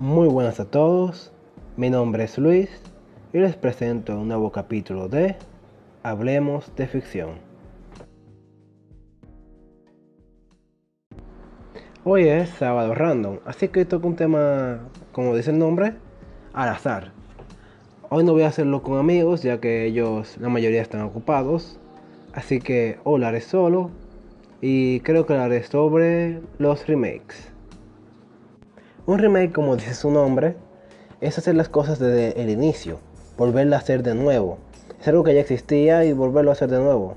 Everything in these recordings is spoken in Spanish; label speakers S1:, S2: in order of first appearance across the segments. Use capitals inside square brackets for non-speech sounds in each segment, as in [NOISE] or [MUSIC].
S1: Muy buenas a todos, mi nombre es Luis y les presento un nuevo capítulo de Hablemos de Ficción. Hoy es sábado random, así que toco un tema, como dice el nombre, al azar. Hoy no voy a hacerlo con amigos ya que ellos, la mayoría están ocupados, así que hoy lo haré solo y creo que lo haré sobre los remakes. Un remake, como dice su nombre, es hacer las cosas desde el inicio, volverlo a hacer de nuevo. Es algo que ya existía y volverlo a hacer de nuevo.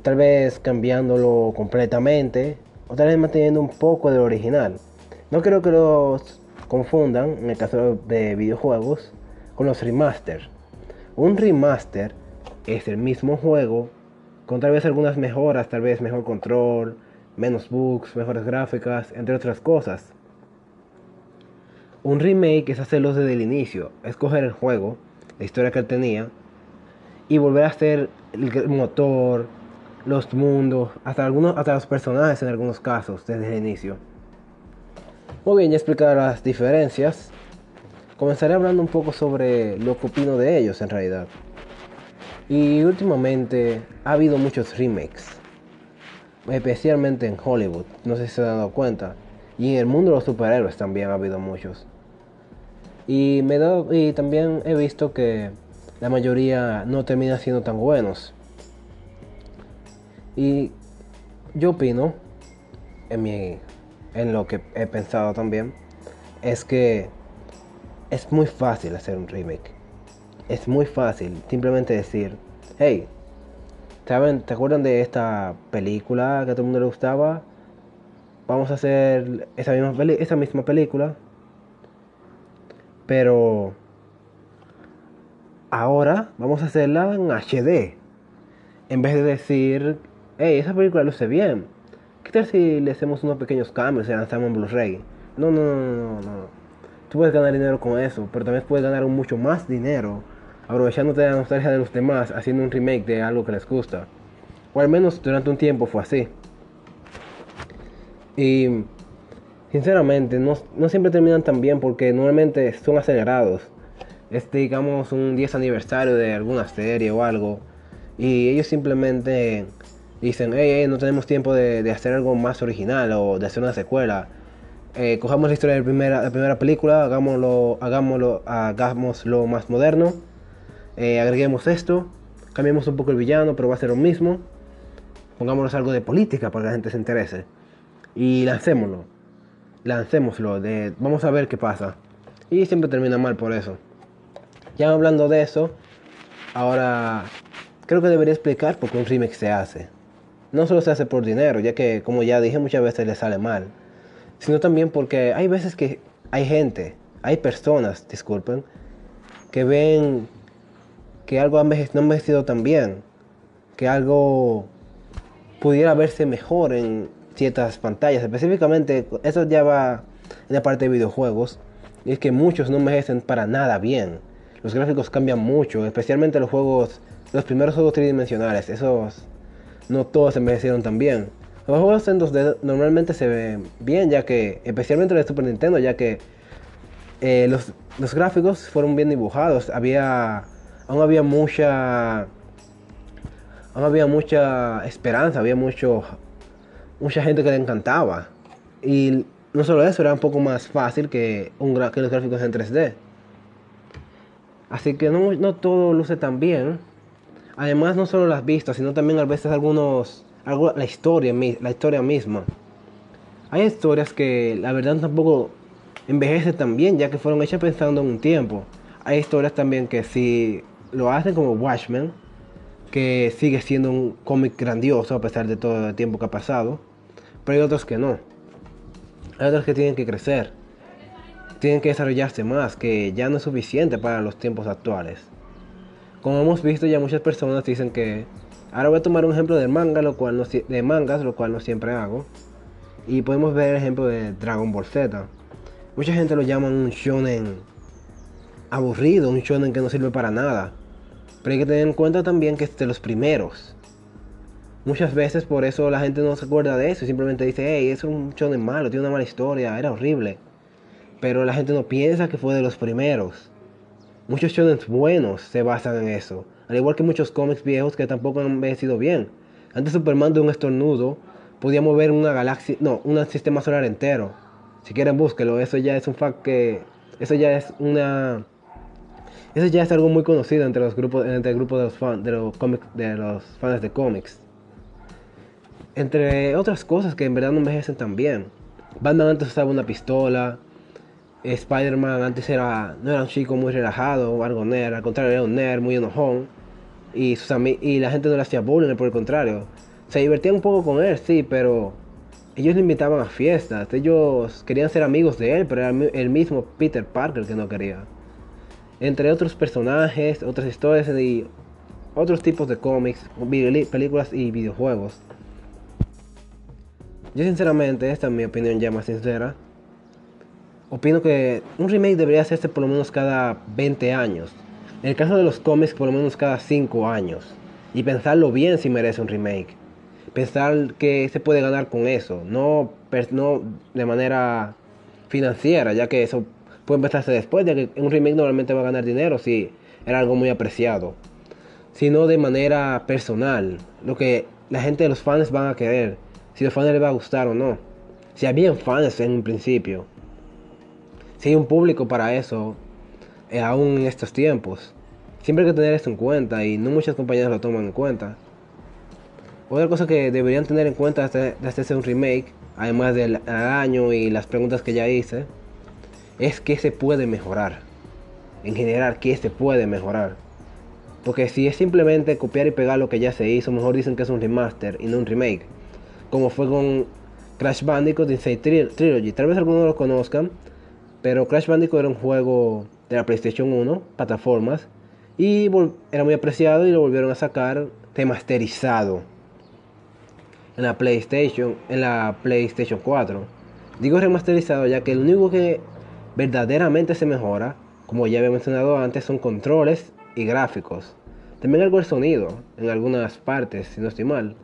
S1: Tal vez cambiándolo completamente o tal vez manteniendo un poco del original. No creo que los confundan, en el caso de videojuegos, con los remaster. Un remaster es el mismo juego con tal vez algunas mejoras, tal vez mejor control, menos bugs, mejores gráficas, entre otras cosas. Un remake es hacerlo desde el inicio, es coger el juego, la historia que él tenía, y volver a hacer el motor, los mundos, hasta, algunos, hasta los personajes en algunos casos, desde el inicio. Muy bien, ya explicar las diferencias. Comenzaré hablando un poco sobre lo que opino de ellos en realidad. Y últimamente ha habido muchos remakes, especialmente en Hollywood, no sé si se han dado cuenta. Y en el mundo de los superhéroes también ha habido muchos. Y, me y también he visto que la mayoría no termina siendo tan buenos. Y yo opino, en, mi, en lo que he pensado también, es que es muy fácil hacer un remake. Es muy fácil simplemente decir, hey. ¿Te acuerdan de esta película que a todo el mundo le gustaba? Vamos a hacer esa misma, esa misma película, pero ahora vamos a hacerla en HD. En vez de decir, hey, esa película luce bien. ¿Qué tal si le hacemos unos pequeños cambios y lanzamos en Blu-ray? No, no, no, no, no. Tú puedes ganar dinero con eso, pero también puedes ganar mucho más dinero aprovechándote de la nostalgia de los demás, haciendo un remake de algo que les gusta. O al menos durante un tiempo fue así. Y sinceramente, no, no siempre terminan tan bien porque normalmente son acelerados. Es digamos un 10 aniversario de alguna serie o algo. Y ellos simplemente dicen, hey, no tenemos tiempo de, hacer algo más original o de hacer una secuela. Eh, cojamos la historia de la primera, la primera película, hagámoslo, hagámoslo, hagámoslo más moderno eh, agreguemos esto, cambiemos un poco el villano, pero va a ser lo mismo. Pongámonos algo de política para que la gente se interese. Y lancémoslo. Lancémoslo. De, vamos a ver qué pasa. Y siempre termina mal por eso. Ya hablando de eso, ahora creo que debería explicar por qué un remake se hace. No solo se hace por dinero, ya que como ya dije muchas veces le sale mal. Sino también porque hay veces que hay gente, hay personas, disculpen, que ven que algo no ha envejecido tan bien, que algo pudiera verse mejor en ciertas pantallas. Específicamente, eso ya va en la parte de videojuegos, y es que muchos no envejecen para nada bien. Los gráficos cambian mucho, especialmente los juegos, los primeros juegos tridimensionales, esos no todos envejecieron tan bien. Los juegos en 2D normalmente se ven bien, ya que, especialmente los de Super Nintendo, ya que eh, los, los gráficos fueron bien dibujados, había aún había mucha aún había mucha esperanza, había mucho mucha gente que le encantaba. Y no solo eso, era un poco más fácil que, un, que los gráficos en 3D. Así que no, no todo luce tan bien. Además, no solo las vistas, sino también a veces algunos, algo, la, historia, la historia misma. Hay historias que la verdad tampoco envejece tan bien, ya que fueron hechas pensando en un tiempo. Hay historias también que si lo hacen como Watchmen, que sigue siendo un cómic grandioso a pesar de todo el tiempo que ha pasado, pero hay otros que no. Hay otros que tienen que crecer, tienen que desarrollarse más, que ya no es suficiente para los tiempos actuales. Como hemos visto, ya muchas personas dicen que ahora voy a tomar un ejemplo de manga, lo cual no, de mangas, lo cual no siempre hago, y podemos ver el ejemplo de Dragon Ball Z. Mucha gente lo llama un shonen aburrido, un shonen que no sirve para nada. Pero hay que tener en cuenta también que es de los primeros. Muchas veces por eso la gente no se acuerda de eso. Simplemente dice, hey, es un shonen malo, tiene una mala historia, era horrible. pero la gente no piensa que fue de los primeros. Muchos shonen buenos se basan en eso, al igual que muchos cómics viejos que tampoco han envejecido bien. Antes Superman de un estornudo podía mover una galaxia, no, un sistema solar entero. Si quieren búsquelo, eso ya es un fact que eso ya es una eso ya es algo muy conocido entre los grupos entre el grupo de los fans de los cómics de los fans de cómics. Entre otras cosas que en verdad no envejecen tan bien. Batman antes usaba una pistola. Spider-Man antes era no era un chico muy relajado algo nerd, al contrario era un nerd muy enojón y sus y la gente no le hacía bullying, por el contrario. Se divertían un poco con él, sí, pero ellos le invitaban a fiestas. Ellos querían ser amigos de él, pero era el mismo Peter Parker que no quería. Entre otros personajes, otras historias y otros tipos de cómics, películas y videojuegos. Yo sinceramente, esta es mi opinión ya más sincera, opino que un remake debería hacerse por lo menos cada 20 años. En el caso de los cómics, por lo menos cada 5 años. Y pensarlo bien si merece un remake. Pensar que se puede ganar con eso, no, no de manera financiera, ya que eso puede empezarse después, ya que un remake normalmente va a ganar dinero si era algo muy apreciado, sino de manera personal, lo que la gente de los fans van a querer, si los fans les va a gustar o no, si habían fans en un principio, si hay un público para eso, eh, aún en estos tiempos. Siempre hay que tener esto en cuenta y no muchas compañías lo toman en cuenta. Otra cosa que deberían tener en cuenta de hacerse un remake, además del año y las preguntas que ya hice, es que se puede mejorar. En general, ¿qué se puede mejorar? Porque si es simplemente copiar y pegar lo que ya se hizo, mejor dicen que es un remaster y no un remake. Como fue con Crash Bandicoot Insane Trilogy. Tal vez algunos lo conozcan, pero Crash Bandicoot era un juego de la PlayStation 1, plataformas, y era muy apreciado y lo volvieron a sacar remasterizado en la PlayStation, en la PlayStation 4. Digo remasterizado ya que lo único que verdaderamente se mejora, como ya había mencionado antes, son controles y gráficos. También algo el sonido, en algunas partes, si no estoy mal.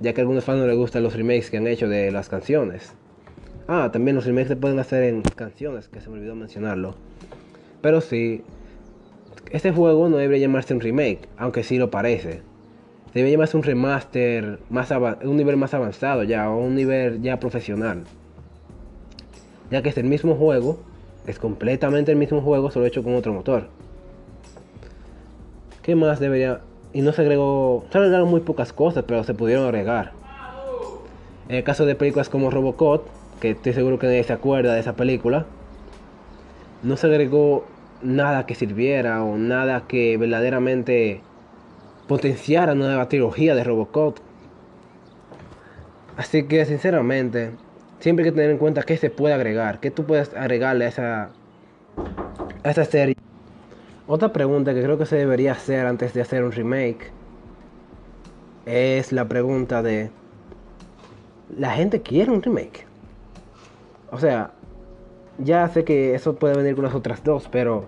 S1: Ya que a algunos fans no les gustan los remakes que han hecho de las canciones. Ah, también los remakes se pueden hacer en canciones, que se me olvidó mencionarlo. Pero sí, este juego no debería llamarse un remake, aunque sí lo parece debe llamarse un remaster, más un nivel más avanzado ya, o un nivel ya profesional. Ya que es el mismo juego, es completamente el mismo juego, solo hecho con otro motor. ¿Qué más debería? Y no se agregó, se agregaron muy pocas cosas, pero se pudieron agregar. En el caso de películas como Robocop, que estoy seguro que nadie se acuerda de esa película, no se agregó nada que sirviera o nada que verdaderamente potenciar a una nueva trilogía de Robocop. Así que sinceramente, siempre hay que tener en cuenta qué se puede agregar, qué tú puedes agregarle a esa, a esa serie. Otra pregunta que creo que se debería hacer antes de hacer un remake es la pregunta de, ¿la gente quiere un remake? O sea, ya sé que eso puede venir con las otras dos, pero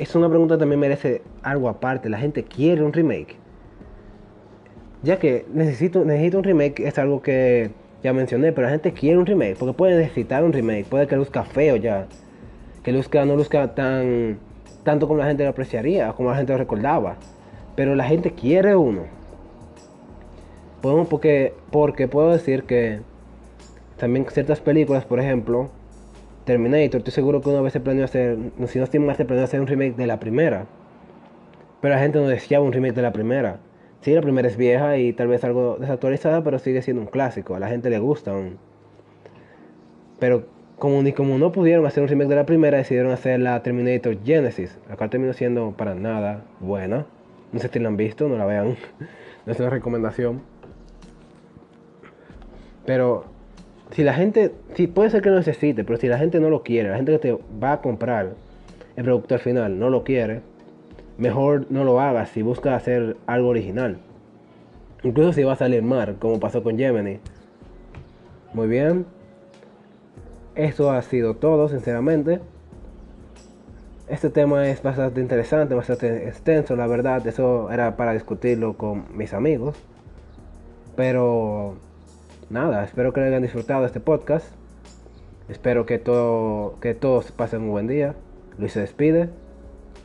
S1: es una pregunta que también merece algo aparte. ¿La gente quiere un remake? ya que necesito, un remake, es algo que ya mencioné, pero la gente quiere un remake, porque puede necesitar un remake, puede que luzca feo ya, que luzca, no luzca tan tanto como la gente lo apreciaría, como la gente lo recordaba, pero la gente quiere uno. porque, porque puedo decir que también ciertas películas, por ejemplo, Terminator, estoy seguro que una vez se planeó hacer, si no estoy mal, se hacer un remake de la primera, pero la gente no deseaba un remake de la primera Sí, la primera es vieja y tal vez algo desactualizada, pero sigue siendo un clásico. A la gente le gusta aún. Pero como ni como no pudieron hacer un remake de la primera, decidieron hacer la Terminator Genesis, la cual terminó siendo para nada buena. No sé si la han visto, no la vean. [LAUGHS] no es una recomendación. Pero si la gente, si puede ser que lo necesite, pero si la gente no lo quiere, la gente que te va a comprar el producto al final no lo quiere, mejor no lo hagas si buscas hacer algo original. Incluso si va a salir mal, como pasó con Gemini. Muy bien. Eso ha sido todo, sinceramente. Este tema es bastante interesante, bastante extenso, la verdad. Eso era para discutirlo con mis amigos. Pero nada, espero que hayan disfrutado este podcast. Espero que, todo, que todos pasen un buen día. Luis se despide.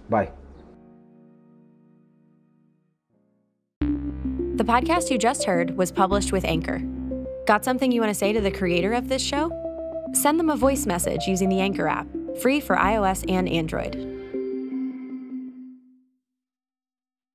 S1: Bye.
S2: The podcast you just heard was published with Anchor. Got something you want to say to the creator of this show? Send them a voice message using the Anchor app, free for iOS and Android.